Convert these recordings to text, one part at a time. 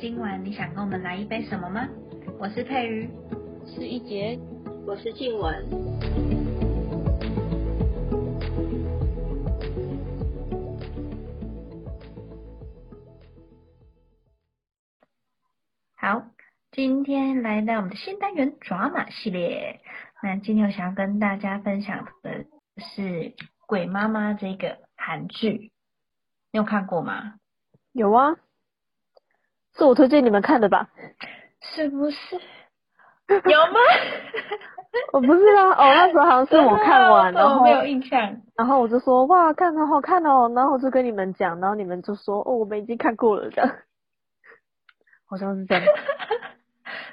今晚你想跟我们来一杯什么吗？我是佩瑜，是一杰，我是静雯。好，今天来到我们的新单元抓马系列。那今天我想要跟大家分享的是《鬼妈妈》这个韩剧，你有看过吗？有啊，是我推荐你们看的吧？是不是？有吗？我不是啊，哦，那时候好像是我 看完，然后没有印象，然后我就说哇，看好好看哦，然后我就跟你们讲，然后你们就说哦，我们已经看过了这样。好像是这样。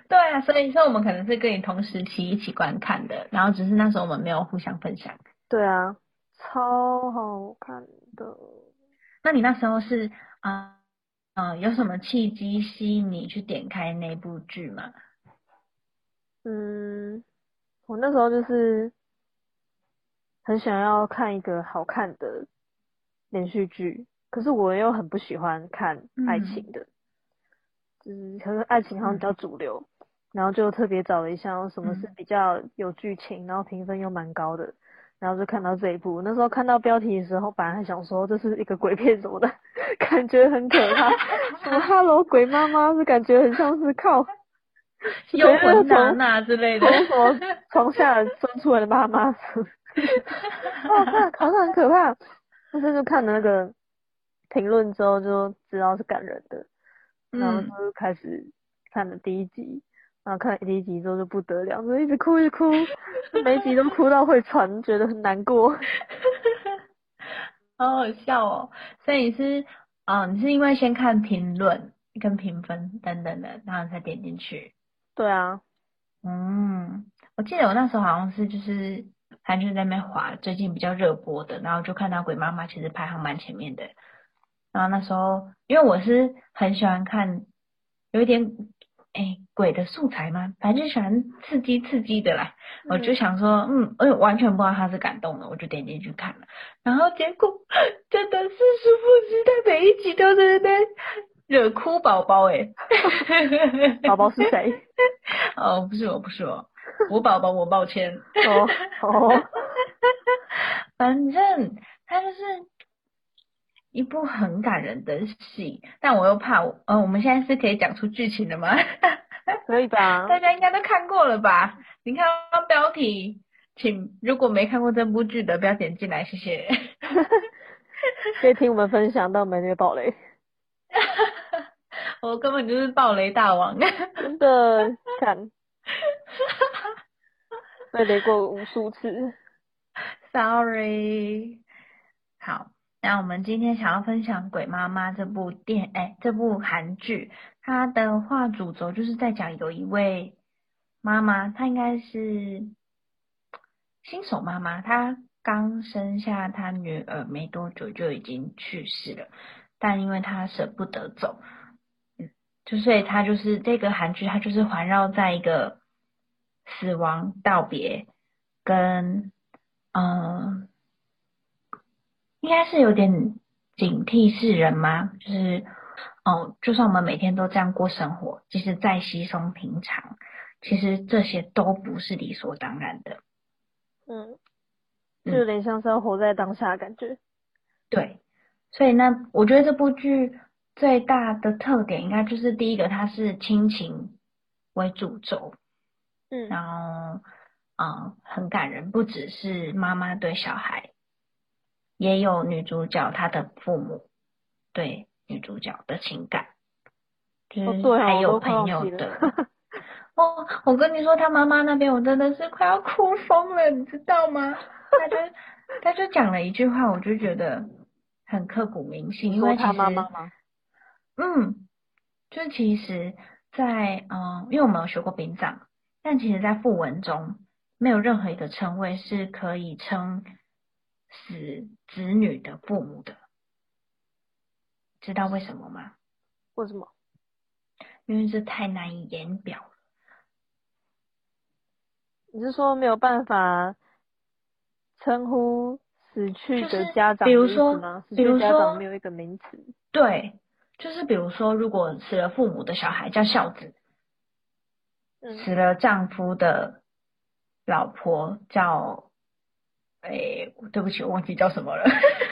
对啊，所以说我们可能是跟你同时期一起观看的，然后只是那时候我们没有互相分享。对啊，超好看的。那你那时候是啊，嗯，有什么契机吸引你去点开那部剧吗？嗯，我那时候就是很想要看一个好看的连续剧，可是我又很不喜欢看爱情的。嗯，可能爱情好像比较主流，然后就特别找了一下什么是比较有剧情，然后评分又蛮高的，然后就看到这一部。那时候看到标题的时候，本来还想说这是一个鬼片什么的，感觉很可怕，什么 Hello 鬼妈妈，是感觉很像是靠 幽魂娜娜之类的，从什么床下钻出来的妈妈，哦，看好像很可怕。但是就看了那个评论之后，就知道是感人的。然后就开始看了第一集，然后看第一集之后就不得了，就一直哭一直哭，每集都哭到会喘，觉得很难过，好好笑哦。所以是，啊，你是因为先看评论跟评分等等的，然后才点进去？对啊，嗯，我记得我那时候好像是就是还是在那边滑最近比较热播的，然后就看到《鬼妈妈》其实排行蛮前面的。然后那时候，因为我是很喜欢看有一点哎鬼的素材吗，反正就喜欢刺激刺激的啦。我就想说，嗯，我完全不知道他是感动的，我就点进去看了。然后结果真的是殊不知，他每一集都在那惹哭宝宝哎。宝宝是谁？哦，不是我，不是我，我宝宝，我抱歉。哦哦，反正他就是。一部很感人的戏，但我又怕我，呃，我们现在是可以讲出剧情的吗？可以吧？大家应该都看过了吧？你看标题，请如果没看过这部剧的，不要点进来，谢谢。可以听我们分享，但没那个暴雷。我根本就是暴雷大王，真的看，被雷过无数次。Sorry，好。那我们今天想要分享《鬼妈妈》这部电，哎，这部韩剧，它的话主轴就是在讲有一位妈妈，她应该是新手妈妈，她刚生下她女儿没多久就已经去世了，但因为她舍不得走，就所以她就是这个韩剧，它就是环绕在一个死亡道别跟嗯。应该是有点警惕世人吗？就是，哦，就算我们每天都这样过生活，即使再稀松平常，其实这些都不是理所当然的。嗯，就有点像是要活在当下的感觉。对，所以呢，我觉得这部剧最大的特点，应该就是第一个，它是亲情为主轴，嗯，然后，嗯，很感人，不只是妈妈对小孩。也有女主角她的父母对女主角的情感，就是还有朋友的。哦，我跟你说，她妈妈那边我真的是快要哭疯了，你知道吗？他就 他就讲了一句话，我就觉得很刻骨铭心，因为其实，嗯，就其实，在嗯，因为我们有学过殡葬，但其实在讣文中没有任何一个称谓是可以称。死子女的父母的，知道为什么吗？为什么？因为这太难以言表了。你是说没有办法称呼死去的家长？比如说，比如说没有一个名词。对，就是比如说，如果死了父母的小孩叫孝子，嗯死了丈夫的老婆叫，哎，对不起，我忘记叫什么了，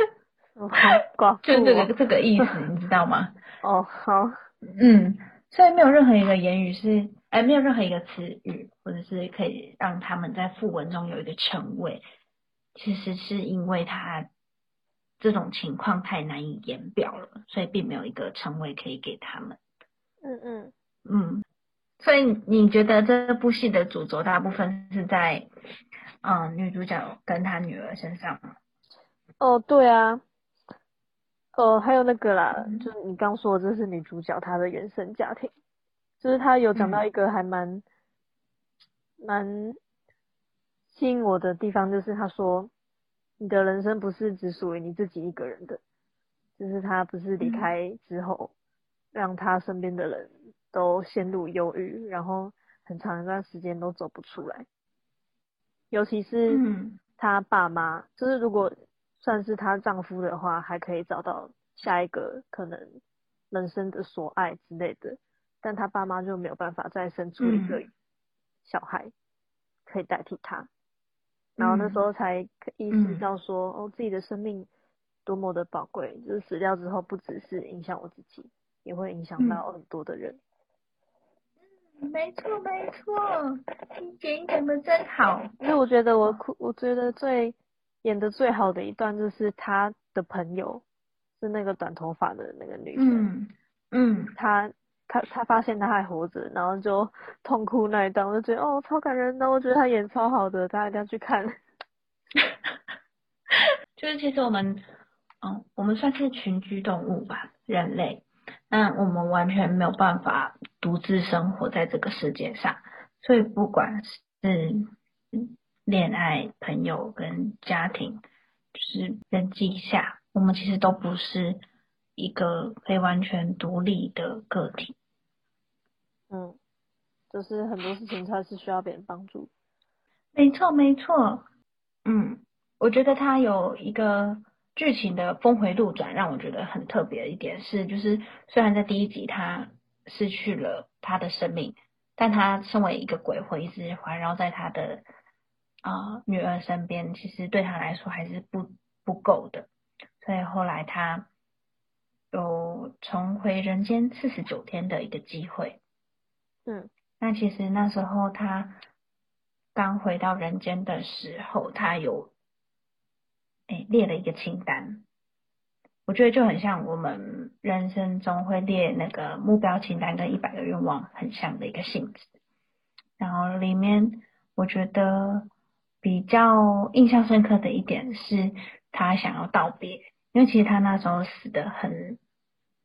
哦寡妇就这哦个这个意思，你知道吗？哦，好，嗯，所以没有任何一个言语是，哎，没有任何一个词语，或者是可以让他们在副文中有一个称谓，其实是因为他这种情况太难以言表了，所以并没有一个称谓可以给他们。嗯嗯，嗯，所以你觉得这部戏的主轴大部分是在，嗯，女主角跟她女儿身上吗？哦，对啊，哦，还有那个啦，嗯。就是你刚说的，这是女主角她的原生家庭，就是她有讲到嗯。一个还蛮蛮吸引我的地方，就是她说，你的人生不是只属于你自己一个人的，就是她不是离嗯。开之后，让她身边的人都陷入忧郁，然后很长一段时间都走不出来，尤其是嗯。她爸妈，就是如果算是她丈夫的话，还可以找到下一个可能人生的所爱之类的，但她爸妈就没有办法再生出一个嗯。小孩可以代替她，然后那时候才意识嗯。到说，哦，自己的生命多么的宝贵，就是死掉之后不只是影响我自己，也会影响嗯。到很多的人。没错没错，你姐你讲的真好。因为我觉得我哭，我觉得最演的最好的一段就是他的朋友是那个短头发的那个女生，嗯嗯，她她她发现她还活着，然后就痛哭那一段，我就觉得哦超感人的，我觉得她演超好的，大家一定要去看。就是其实我们，嗯，我们算是群居动物吧，人类。那我们完全没有办法独自生活在这个世界上，所以不管是嗯恋爱、朋友跟家庭，就是人际下，我们其实都不是一个可以完全独立的个体。嗯，就是很多事情它是需要别人帮助。没错，没错。嗯，我觉得他有一个剧情的峰回路转，让我觉得很特别的一点是，就是虽然在第一集他失去了他的生命，但他身为一个鬼魂，一直环绕在他的啊、呃女儿身边，其实对他来说还是不不够的。所以后来他有重回人间四十九天的一个机会。嗯那其实那时候他刚回到人间的时候，他有诶列了一个清单，我觉得就很像我们人生中会列那个目标清单跟一百个愿望很像的一个性质。然后里面我觉得比较印象深刻的一点是他想要道别，因为其实他那时候死的很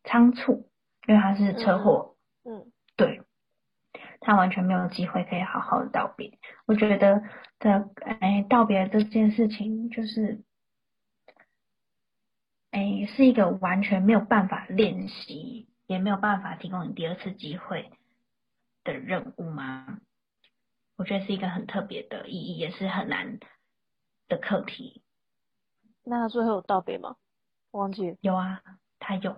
仓促，因为他是车祸。嗯对，他完全没有机会可以好好的道别。我觉得的，哎，道别这件事情就是，哎，是一个完全没有办法练习，也没有办法提供你第二次机会的任务吗？我觉得是一个很特别的意义，也是很难的课题。那他最后有道别吗？忘记了，有啊，他有，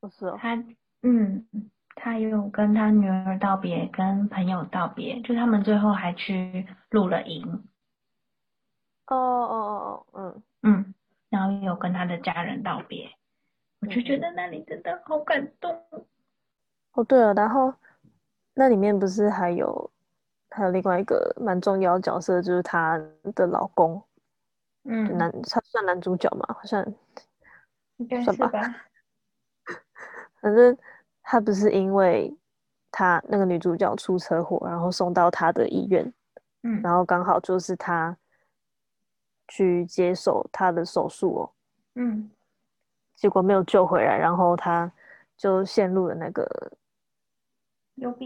不是哦。他嗯，他有跟他女儿道别，跟朋友道别，就他们最后还去露了营，哦哦哦哦，嗯，嗯，然后也有跟他的家人道别，我就嗯觉得那里真的好感动。哦对了，然后那里面不是还有还有另外一个蛮重要的角色，就是她的老公，嗯，男他算男主角嘛，好像应该算吧？反正他不是因为他那个女主角出车祸，然后送到他的医院，嗯然后刚好就是他去接受他的手术哦，嗯结果没有救回来，然后他就陷入了那个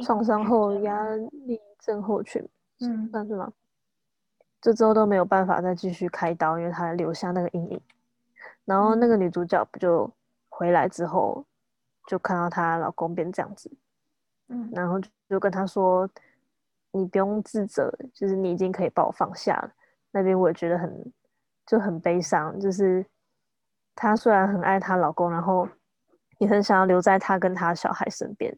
创伤后压力症候群，嗯算是吗？这之后都没有办法再继续开刀，因为他留下那个阴影。然后那个女主角不就回来之后，就看到她老公变这样子，嗯然后就就跟她说：“你不用自责，就是你已经可以把我放下了。”那边我也觉得很就很悲伤，就是她虽然很爱她老公，然后也很想要留在她跟她小孩身边，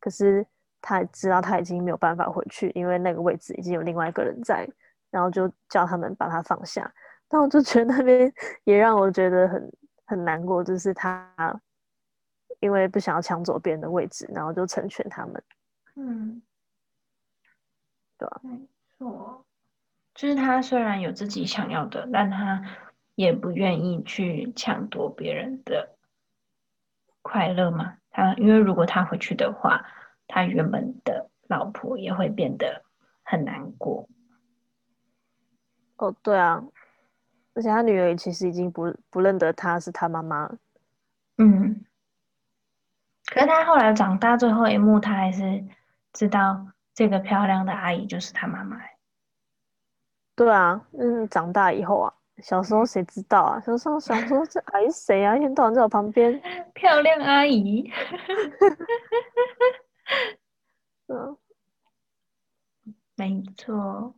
可是她知道她已经没有办法回去，因为那个位置已经有另外一个人在，然后就叫他们把她放下。但我就觉得那边 也让我觉得很很难过，就是她因为不想要抢走别人的位置，然后就成全他们。嗯，对吧？没错，就是他虽然有自己想要的，但他也不愿意去抢夺别人的快乐嘛。他因为如果他回去的话，他原本的老婆也会变得很难过。哦，对啊，而且他女儿其实已经不不认得他是他妈妈。嗯，可是他后来长大，最后一幕他还是知道这个漂亮的阿姨就是他妈妈。对啊，嗯，长大以后啊，小时候谁知道啊？小时候想说这阿姨谁啊？一天到晚在我旁边。漂亮阿姨。嗯，没错，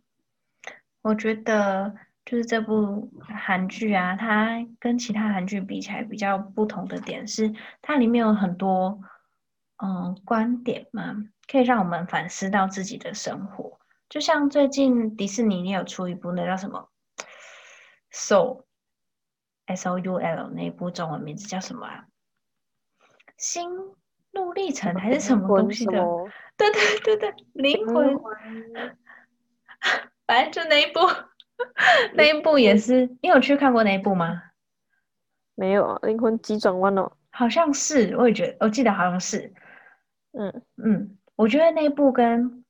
我觉得就是这部韩剧啊，它跟其他韩剧比起来比较不同的点是，它里面有很多嗯观点嘛，可以让我们反思到自己的生活。就像最近迪士尼也有出一部那叫什么《Soul》，S O U L 那一部中文名字叫什么啊？心路历程还是什么东西的？对对对对，灵魂，反正就那一部，那一部也是。你有去看过那一部吗？没有啊，灵魂急转弯哦。好像是，我也觉得，我记得好像是。嗯嗯，我觉得那一部跟《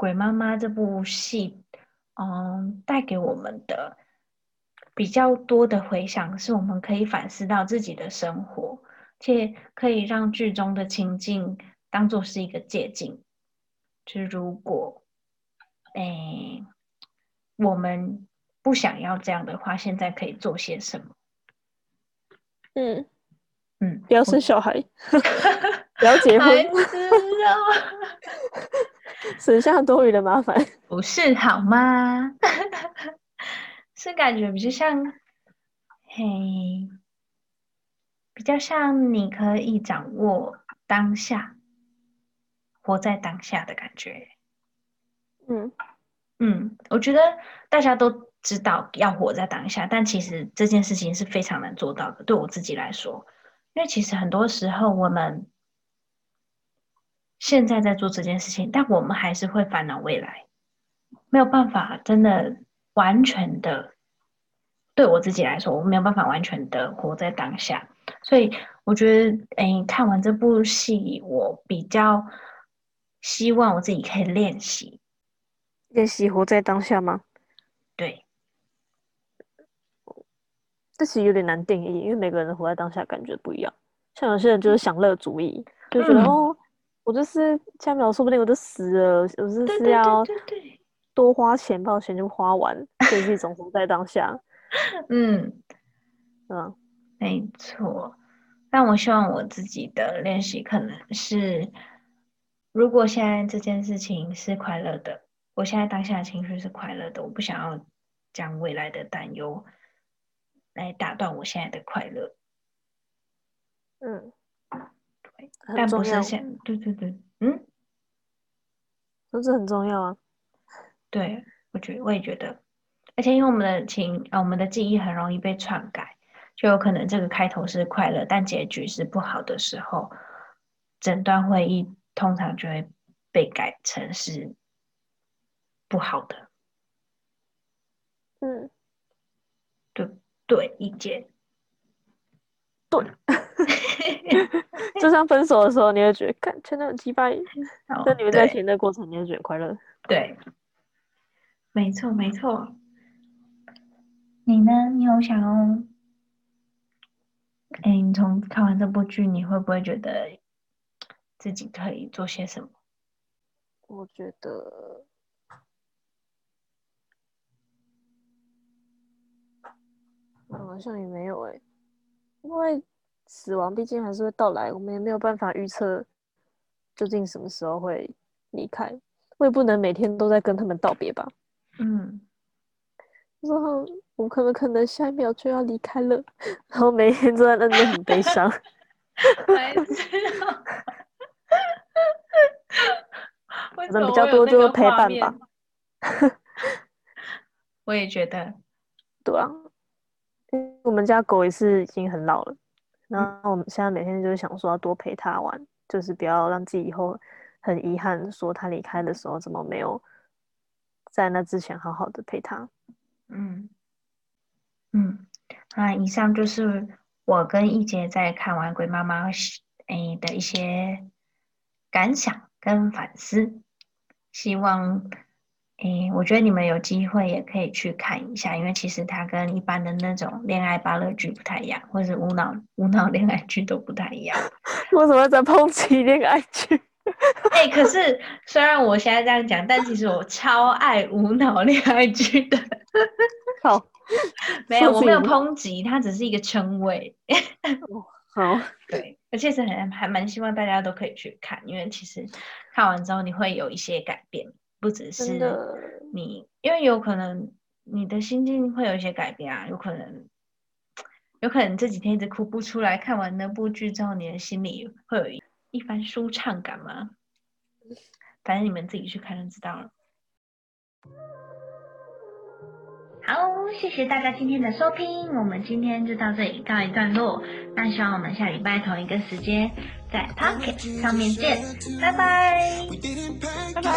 鬼妈妈》这部戏，嗯，带给我们的比较多的回想，是我们可以反思到自己的生活，且可以让剧中的情境。当做是一个借鉴，就是如果，哎，我们不想要这样的话，现在可以做些什么？嗯嗯，不要生小孩，不要结婚，省下多余的麻烦，不是好吗？是感觉比较像，嘿，比较像你可以掌握当下。活在当下的感觉，嗯嗯，我觉得大家都知道要活在当下，但其实这件事情是非常难做到的。对我自己来说，因为其实很多时候我们现在在做这件事情，但我们还是会烦恼未来，没有办法真的完全的。对我自己来说，我没有办法完全的活在当下，所以我觉得，哎，看完这部戏，我比较。希望我自己可以练习，练习活在当下吗？对，这其实有点难定义，因为每个人活在当下感觉不一样。像有些人就是享乐主义，就觉得哦，我就是下一秒说不定我就死了，我就是要多花钱，把钱就花完，这是一种活在当下。嗯，嗯，没错。但我希望我自己的练习可能是。如果现在这件事情是快乐的，我现在当下的情绪是快乐的，我不想要将未来的担忧来打断我现在的快乐。嗯，对，但不是现，对对对，嗯，这是很重要啊。对，我觉我也觉得，而且因为我们的情啊，我们的记忆很容易被篡改，就有可能这个开头是快乐，但结局是不好的时候，整段会议。通常就会被改成是不好的，嗯，对对，意见，对，就像分手的时候，你会觉得看真的很鸡巴，但你们在甜的过程，你会觉得快乐，对，没错没错，你呢？你有想要？哎，你从看完这部剧，你会不会觉得？自己可以做些什么？我觉得，好像也没有哎，因为死亡毕竟还是会到来，我们也没有办法预测究竟什么时候会离开，我也不能每天都在跟他们道别吧。嗯，然后我可能可能下一秒就要离开了，然后每天都在那边很悲伤。白痴哦。为什么可能比较多就是陪伴吧。我也觉得，对啊，我们家狗也是已经很老了，然后我们现在每天就是想说要多陪他玩，就是不要让自己以后很遗憾，说他离开的时候怎么没有在那之前好好的陪他。嗯嗯，那以上就是我跟一杰在看完《鬼妈妈》诶的一些感想跟反思，希望诶，我觉得你们有机会也可以去看一下，因为其实它跟一般的那种恋爱芭乐剧不太一样，或者无脑无脑恋爱剧都不太一样。为什么在抨击恋爱剧？哎，可是虽然我现在这样讲，但其实我超爱无脑恋爱剧的。好，没有，我没有抨击，它只是一个称谓。好，对，而且是很还蛮希望大家都可以去看，因为其实看完之后你会有一些改变，不只是你，因为有可能你的心境会有一些改变啊，有可能，有可能这几天一直哭不出来，看完那部剧之后，你的心里会有一一番舒畅感吗？反正你们自己去看就知道了。好，谢谢大家今天的收听，我们今天就到这里告一段落。那希望我们下礼拜同一个时间在 p o c k e t 上面见，拜。拜，拜拜。